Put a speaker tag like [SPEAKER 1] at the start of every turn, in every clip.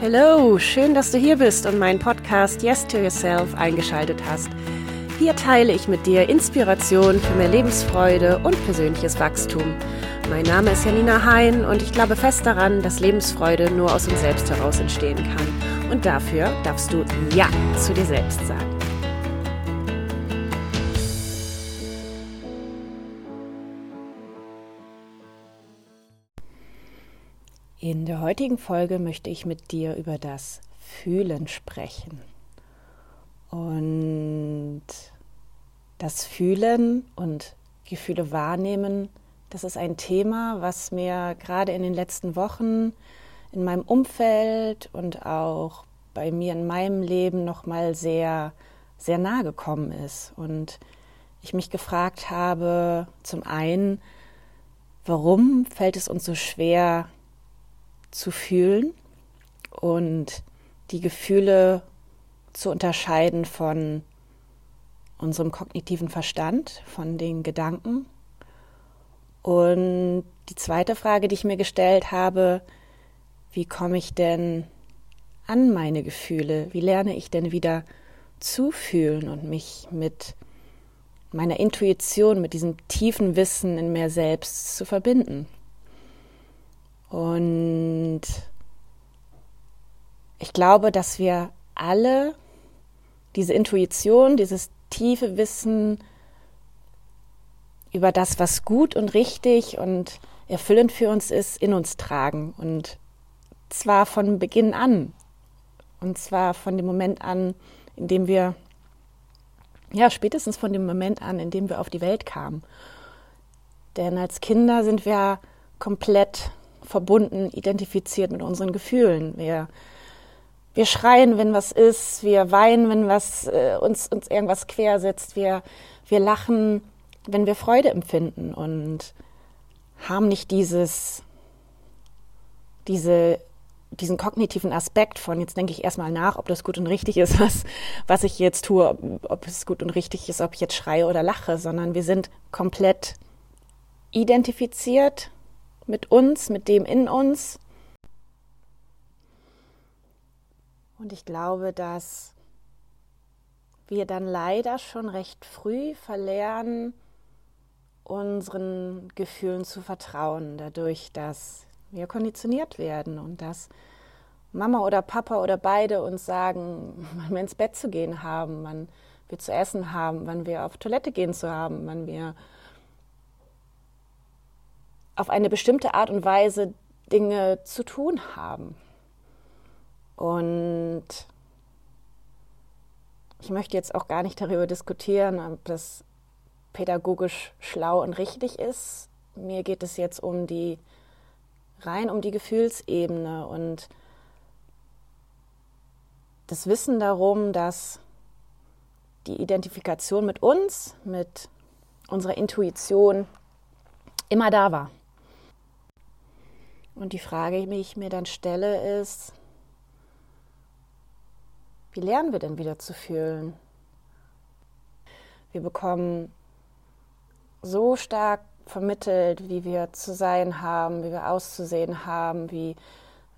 [SPEAKER 1] Hallo, schön, dass du hier bist und meinen Podcast Yes to Yourself eingeschaltet hast. Hier teile ich mit dir Inspiration für mehr Lebensfreude und persönliches Wachstum. Mein Name ist Janina Hein und ich glaube fest daran, dass Lebensfreude nur aus uns selbst heraus entstehen kann. Und dafür darfst du Ja zu dir selbst sagen. In der heutigen Folge möchte ich mit dir über das Fühlen sprechen. Und das Fühlen und Gefühle wahrnehmen, das ist ein Thema, was mir gerade in den letzten Wochen in meinem Umfeld und auch bei mir in meinem Leben noch mal sehr sehr nahe gekommen ist und ich mich gefragt habe, zum einen, warum fällt es uns so schwer, zu fühlen und die Gefühle zu unterscheiden von unserem kognitiven Verstand, von den Gedanken. Und die zweite Frage, die ich mir gestellt habe, wie komme ich denn an meine Gefühle? Wie lerne ich denn wieder zu fühlen und mich mit meiner Intuition, mit diesem tiefen Wissen in mir selbst zu verbinden? Und ich glaube, dass wir alle diese Intuition, dieses tiefe Wissen über das, was gut und richtig und erfüllend für uns ist, in uns tragen. Und zwar von Beginn an. Und zwar von dem Moment an, in dem wir, ja, spätestens von dem Moment an, in dem wir auf die Welt kamen. Denn als Kinder sind wir komplett verbunden, identifiziert mit unseren Gefühlen. Wir, wir schreien, wenn was ist, wir weinen, wenn was, äh, uns, uns irgendwas quersetzt, wir, wir lachen, wenn wir Freude empfinden und haben nicht dieses, diese, diesen kognitiven Aspekt von, jetzt denke ich erstmal nach, ob das gut und richtig ist, was, was ich jetzt tue, ob, ob es gut und richtig ist, ob ich jetzt schreie oder lache, sondern wir sind komplett identifiziert mit uns, mit dem in uns. Und ich glaube, dass wir dann leider schon recht früh verlernen, unseren Gefühlen zu vertrauen, dadurch, dass wir konditioniert werden und dass Mama oder Papa oder beide uns sagen, wann wir ins Bett zu gehen haben, wann wir zu essen haben, wann wir auf Toilette gehen zu haben, wann wir auf eine bestimmte Art und Weise Dinge zu tun haben. Und ich möchte jetzt auch gar nicht darüber diskutieren, ob das pädagogisch schlau und richtig ist. Mir geht es jetzt um die rein um die Gefühlsebene und das Wissen darum, dass die Identifikation mit uns, mit unserer Intuition immer da war. Und die Frage, die ich mir dann stelle, ist, wie lernen wir denn wieder zu fühlen? Wir bekommen so stark vermittelt, wie wir zu sein haben, wie wir auszusehen haben, wie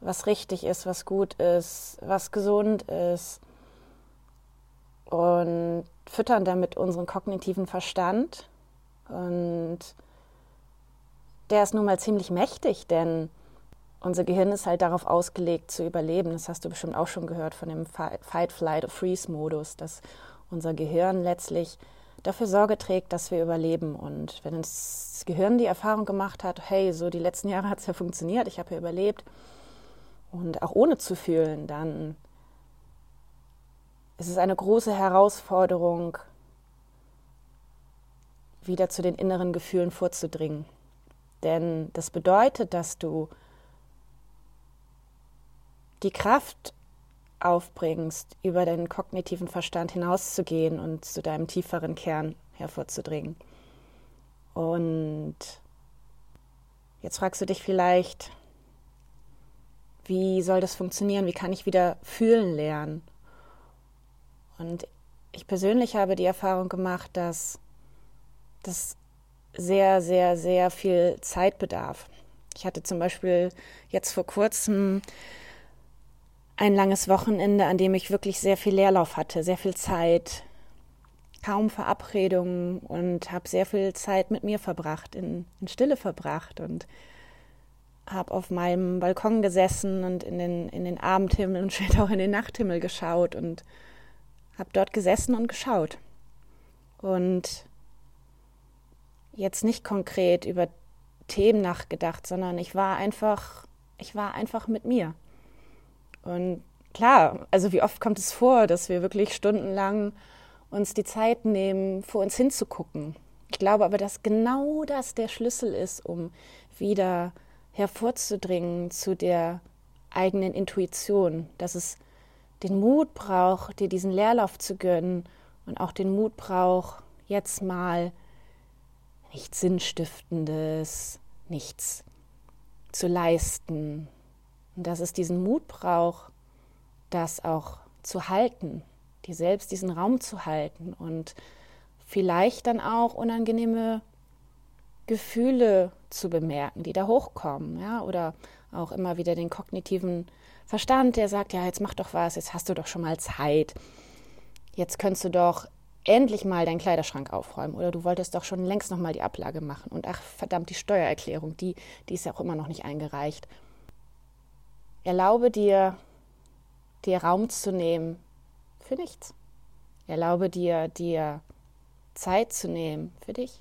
[SPEAKER 1] was richtig ist, was gut ist, was gesund ist und füttern damit unseren kognitiven Verstand und der ist nun mal ziemlich mächtig, denn unser Gehirn ist halt darauf ausgelegt zu überleben. Das hast du bestimmt auch schon gehört von dem Fight, Flight or Freeze-Modus, dass unser Gehirn letztlich dafür Sorge trägt, dass wir überleben. Und wenn das Gehirn die Erfahrung gemacht hat, hey, so die letzten Jahre hat es ja funktioniert, ich habe ja überlebt, und auch ohne zu fühlen, dann ist es eine große Herausforderung, wieder zu den inneren Gefühlen vorzudringen. Denn das bedeutet, dass du die Kraft aufbringst, über deinen kognitiven Verstand hinauszugehen und zu deinem tieferen Kern hervorzudringen. Und jetzt fragst du dich vielleicht, wie soll das funktionieren? Wie kann ich wieder fühlen lernen? Und ich persönlich habe die Erfahrung gemacht, dass das sehr, sehr, sehr viel Zeit bedarf. Ich hatte zum Beispiel jetzt vor kurzem ein langes Wochenende, an dem ich wirklich sehr viel Leerlauf hatte, sehr viel Zeit, kaum Verabredungen und habe sehr viel Zeit mit mir verbracht, in, in Stille verbracht und habe auf meinem Balkon gesessen und in den, in den Abendhimmel und später auch in den Nachthimmel geschaut und habe dort gesessen und geschaut. Und jetzt nicht konkret über Themen nachgedacht, sondern ich war einfach, ich war einfach mit mir. Und klar, also wie oft kommt es vor, dass wir wirklich stundenlang uns die Zeit nehmen, vor uns hinzugucken. Ich glaube aber, dass genau das der Schlüssel ist, um wieder hervorzudringen zu der eigenen Intuition, dass es den Mut braucht, dir diesen Leerlauf zu gönnen und auch den Mut braucht, jetzt mal nichts Sinnstiftendes, nichts zu leisten. Und dass es diesen Mut braucht, das auch zu halten, dir selbst diesen Raum zu halten und vielleicht dann auch unangenehme Gefühle zu bemerken, die da hochkommen, ja, oder auch immer wieder den kognitiven Verstand, der sagt, ja, jetzt mach doch was, jetzt hast du doch schon mal Zeit. Jetzt könntest du doch endlich mal deinen Kleiderschrank aufräumen oder du wolltest doch schon längst noch mal die Ablage machen und ach verdammt die Steuererklärung, die die ist ja auch immer noch nicht eingereicht. Erlaube dir dir Raum zu nehmen für nichts. Erlaube dir dir Zeit zu nehmen für dich.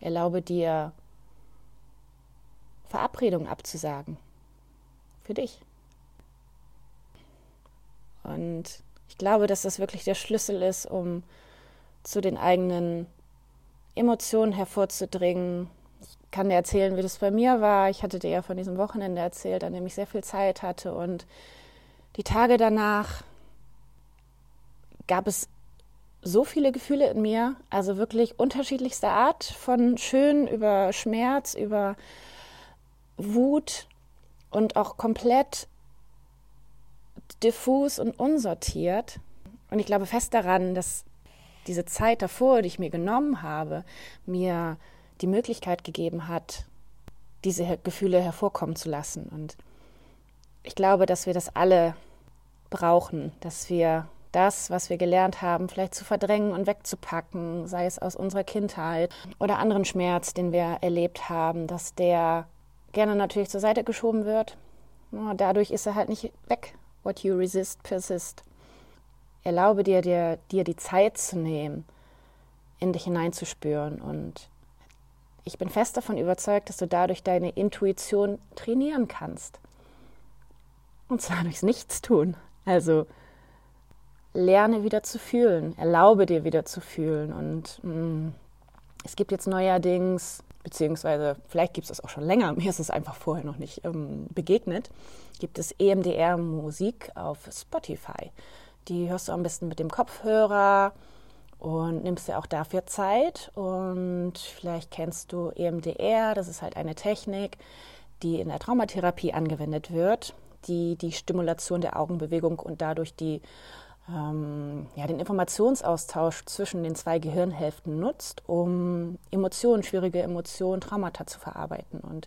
[SPEAKER 1] Erlaube dir Verabredungen abzusagen für dich. Und ich glaube, dass das wirklich der Schlüssel ist, um zu den eigenen Emotionen hervorzudringen. Kann dir erzählen, wie das bei mir war. Ich hatte dir ja von diesem Wochenende erzählt, an dem ich sehr viel Zeit hatte. Und die Tage danach gab es so viele Gefühle in mir, also wirklich unterschiedlichster Art, von schön über Schmerz, über Wut und auch komplett diffus und unsortiert. Und ich glaube fest daran, dass diese Zeit davor, die ich mir genommen habe, mir die Möglichkeit gegeben hat, diese Gefühle hervorkommen zu lassen. Und ich glaube, dass wir das alle brauchen, dass wir das, was wir gelernt haben, vielleicht zu verdrängen und wegzupacken, sei es aus unserer Kindheit oder anderen Schmerz, den wir erlebt haben, dass der gerne natürlich zur Seite geschoben wird. Dadurch ist er halt nicht weg. What you resist persist. Erlaube dir, dir, dir die Zeit zu nehmen, in dich hineinzuspüren. Und ich bin fest davon überzeugt, dass du dadurch deine Intuition trainieren kannst. Und zwar durchs Nichtstun. Also lerne wieder zu fühlen, erlaube dir wieder zu fühlen. Und mh, mm, es gibt jetzt neuerdings, beziehungsweise vielleicht gibt es das auch schon länger, mir ist es einfach vorher noch nicht ähm, begegnet, gibt es EMDR-Musik auf Spotify. Die hörst du am besten mit dem Kopfhörer und nimmst dir auch dafür Zeit. Und vielleicht kennst du EMDR, das ist halt eine Technik, die in der Traumatherapie angewendet wird, die die Stimulation der Augenbewegung und dadurch die ähm, ja, den Informationsaustausch zwischen den zwei Gehirnhälften nutzt, um Emotionen, schwierige Emotionen, Traumata zu verarbeiten. Und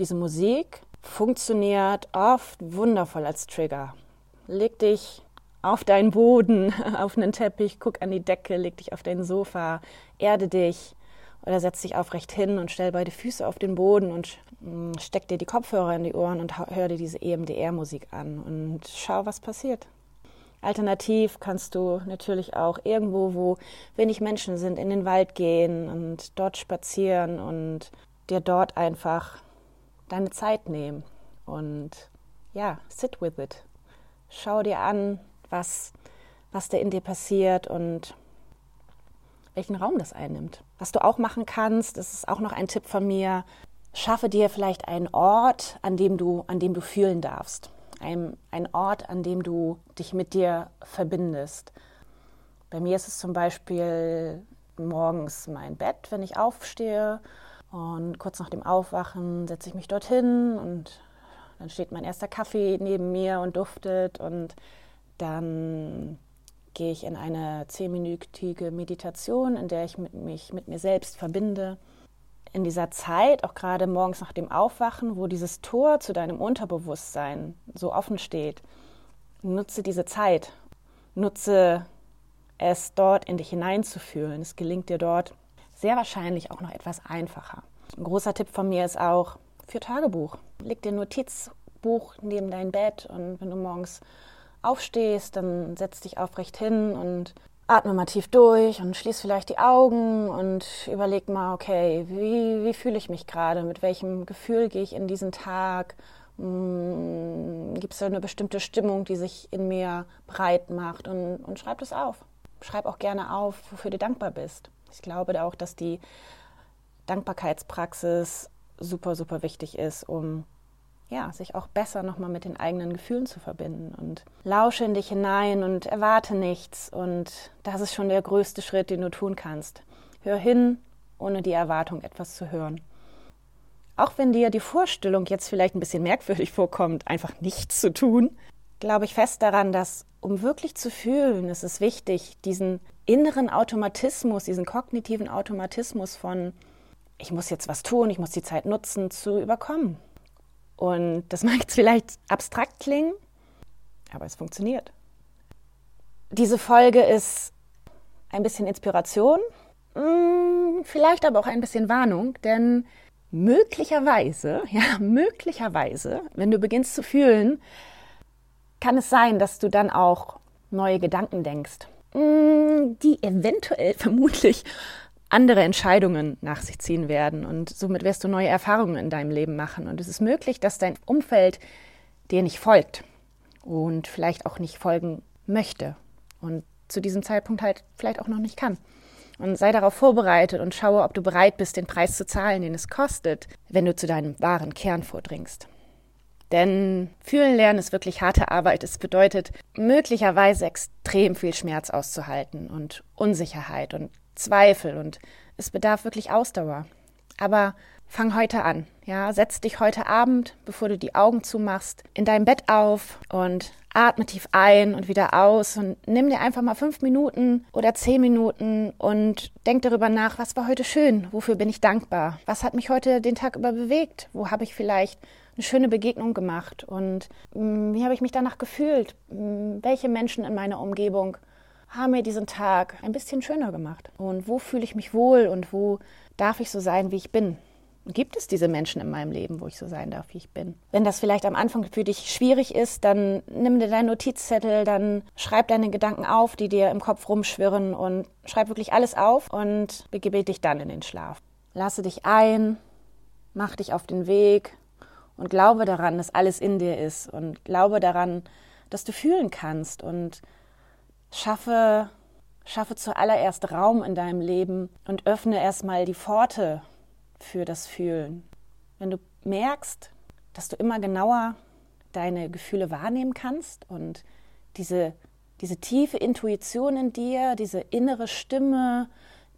[SPEAKER 1] diese Musik funktioniert oft wundervoll als Trigger. Leg dich auf deinen Boden, auf einen Teppich, guck an die Decke, leg dich auf dein Sofa, erde dich oder setz dich aufrecht hin und stell beide Füße auf den Boden und mm, steck dir die Kopfhörer in die Ohren und hör dir diese EMDR-Musik an und schau, was passiert. Alternativ kannst du natürlich auch irgendwo, wo wenig Menschen sind, in den Wald gehen und dort spazieren und dir dort einfach deine Zeit nehmen. Und ja, sit with it. Schau dir an, was, was da in dir passiert und welchen Raum das einnimmt. Was du auch machen kannst, das ist auch noch ein Tipp von mir, schaffe dir vielleicht einen Ort, an dem du, an dem du fühlen darfst ein, ein Ort, an dem du dich mit dir verbindest. Bei mir ist es zum Beispiel morgens mein Bett, wenn ich aufstehe. Und kurz nach dem Aufwachen setze ich mich dorthin und dann steht mein erster Kaffee neben mir und duftet. Und dann gehe ich in eine zehnminütige Meditation, in der ich mich mit mir selbst verbinde in dieser Zeit, auch gerade morgens nach dem Aufwachen, wo dieses Tor zu deinem Unterbewusstsein so offen steht, Nutze diese Zeit. Nutze es dort in dich hineinzufühlen. Es gelingt dir dort sehr wahrscheinlich auch noch etwas einfacher. Ein großer Tipp von mir ist auch für Tagebuch. Leg dir ein Notizbuch neben dein Bett und wenn du morgens aufstehst, dann setz dich aufrecht hin und atme mal tief durch und schließ vielleicht die Augen und überleg mal, okay, wie, wie fühle ich mich gerade? Mit welchem Gefühl gehe ich in diesen Tag? Hm, Gibt es da eine bestimmte Stimmung, die sich in mir breit macht? Und, und schreib das auf. Schreib auch gerne auf, wofür du dankbar bist. Ich glaube auch, dass die Dankbarkeitspraxis super, super wichtig ist, um ja, sich auch besser nochmal mit den eigenen Gefühlen zu verbinden. Und lausche in dich hinein und erwarte nichts. Und das ist schon der größte Schritt, den du tun kannst. Hör hin, ohne die Erwartung etwas zu hören. Auch wenn dir die Vorstellung jetzt vielleicht ein bisschen merkwürdig vorkommt, einfach nichts zu tun, glaube ich fest daran, dass um wirklich zu fühlen, ist es wichtig, diesen inneren Automatismus, diesen kognitiven Automatismus von ich muss jetzt was tun, ich muss die Zeit nutzen, zu überkommen. Und das mag jetzt vielleicht abstrakt klingen, aber es funktioniert. Diese Folge ist ein bisschen Inspiration, mm, vielleicht aber auch ein bisschen Warnung, denn möglicherweise, ja, möglicherweise, wenn du beginnst zu fühlen, kann es sein, dass du dann auch neue Gedanken denkst, mm, die eventuell vermutlich andere Entscheidungen nach sich ziehen werden und somit wirst du neue Erfahrungen in deinem Leben machen. Und es ist möglich, dass dein Umfeld dir nicht folgt und vielleicht auch nicht folgen möchte und zu diesem Zeitpunkt halt vielleicht auch noch nicht kann. Und sei darauf vorbereitet und schaue, ob du bereit bist, den Preis zu zahlen, den es kostet, wenn du zu deinem wahren Kern vordringst. Denn fühlen lernen ist wirklich harte Arbeit. Es bedeutet möglicherweise extrem viel Schmerz auszuhalten und Unsicherheit und Zweifel und es bedarf wirklich Ausdauer. Aber fang heute an. Ja, setz dich heute Abend, bevor du die Augen zumachst, in dein Bett auf und atme tief ein und wieder aus und nimm dir einfach mal fünf Minuten oder zehn Minuten und denk darüber nach, was war heute schön, wofür bin ich dankbar, was hat mich heute den Tag über bewegt, wo habe ich vielleicht eine schöne Begegnung gemacht? Und mh, mm, wie habe ich mich danach gefühlt, mh, mm, welche Menschen in meiner Umgebung haben mir diesen Tag ein bisschen schöner gemacht? Und wo fühle ich mich wohl und wo darf ich so sein, wie ich bin? Gibt es diese Menschen in meinem Leben, wo ich so sein darf, wie ich bin? Wenn das vielleicht am Anfang für dich schwierig ist, dann nimm dir deinen Notizzettel, dann schreib deine Gedanken auf, die dir im Kopf rumschwirren und schreib wirklich alles auf und begebe dich dann in den Schlaf. Lasse dich ein, mach dich auf den Weg und glaube daran, dass alles in dir ist und glaube daran, dass du fühlen kannst und Schaffe, schaffe zuallererst Raum in deinem Leben und öffne erstmal die Pforte für das Fühlen. Wenn du merkst, dass du immer genauer deine Gefühle wahrnehmen kannst und diese, diese tiefe Intuition in dir, diese innere Stimme,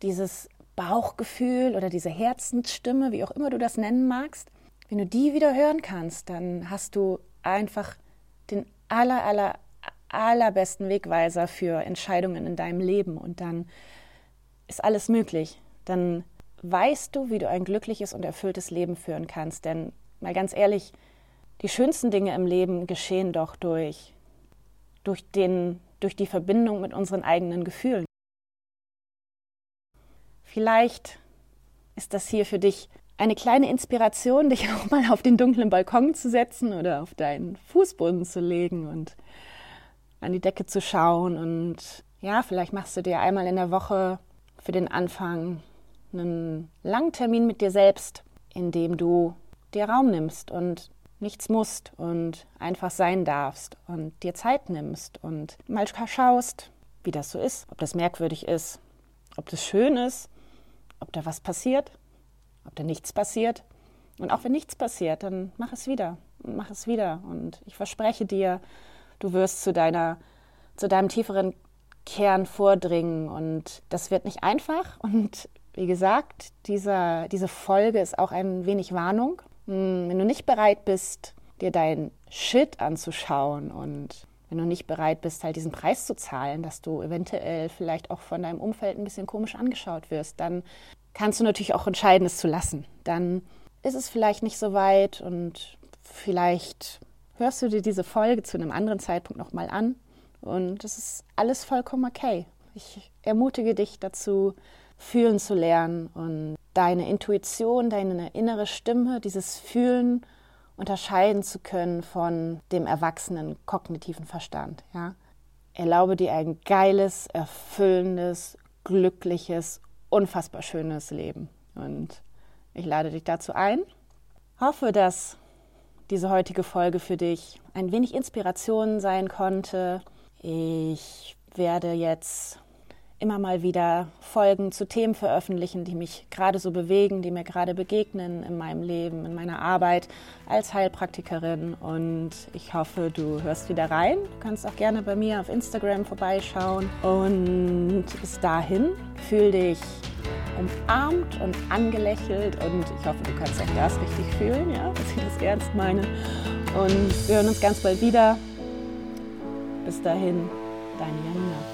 [SPEAKER 1] dieses Bauchgefühl oder diese Herzensstimme, wie auch immer du das nennen magst, wenn du die wieder hören kannst, dann hast du einfach den aller, aller, allerbesten Wegweiser für Entscheidungen in deinem Leben und dann ist alles möglich. Dann weißt du, wie du ein glückliches und erfülltes Leben führen kannst. Denn mal ganz ehrlich, die schönsten Dinge im Leben geschehen doch durch, durch, den, durch die Verbindung mit unseren eigenen Gefühlen. Vielleicht ist das hier für dich eine kleine Inspiration, dich auch mal auf den dunklen Balkon zu setzen oder auf deinen Fußboden zu legen und an die Decke zu schauen. Und ja, vielleicht machst du dir einmal in der Woche für den Anfang einen langen Termin mit dir selbst, in dem du dir Raum nimmst und nichts musst und einfach sein darfst und dir Zeit nimmst und mal schaust, wie das so ist, ob das merkwürdig ist, ob das schön ist, ob da was passiert, ob da nichts passiert. Und auch wenn nichts passiert, dann mach es wieder, mach es wieder. Und ich verspreche dir, Du wirst zu deiner, zu deinem tieferen Kern vordringen und das wird nicht einfach. Und wie gesagt, dieser, diese Folge ist auch ein wenig Warnung. Hm, wenn du nicht bereit bist, dir dein Shit anzuschauen und wenn du nicht bereit bist, halt diesen Preis zu zahlen, dass du eventuell vielleicht auch von deinem Umfeld ein bisschen komisch angeschaut wirst, dann kannst du natürlich auch entscheiden, es zu lassen. Dann ist es vielleicht nicht so weit und vielleicht hörst du dir diese Folge zu einem anderen Zeitpunkt nochmal an. Und das ist alles vollkommen okay. Ich ermutige dich dazu, fühlen zu lernen und deine Intuition, deine innere Stimme, dieses Fühlen unterscheiden zu können von dem erwachsenen kognitiven Verstand. Ja? Erlaube dir ein geiles, erfüllendes, glückliches, unfassbar schönes Leben. Und ich lade dich dazu ein. Hoffe, dass diese heutige Folge für dich ein wenig Inspiration sein konnte. Ich werde jetzt immer mal wieder Folgen zu Themen veröffentlichen, die mich gerade so bewegen, die mir gerade begegnen in meinem Leben, in meiner Arbeit als Heilpraktikerin. Und ich hoffe, du hörst wieder rein. Du kannst auch gerne bei mir auf Instagram vorbeischauen. Und bis dahin, fühl dich umarmt und angelächelt und ich hoffe, du kannst auch das richtig fühlen, ja, dass ich das ernst meine. Und wir hören uns ganz bald wieder. Bis dahin, deine Janina.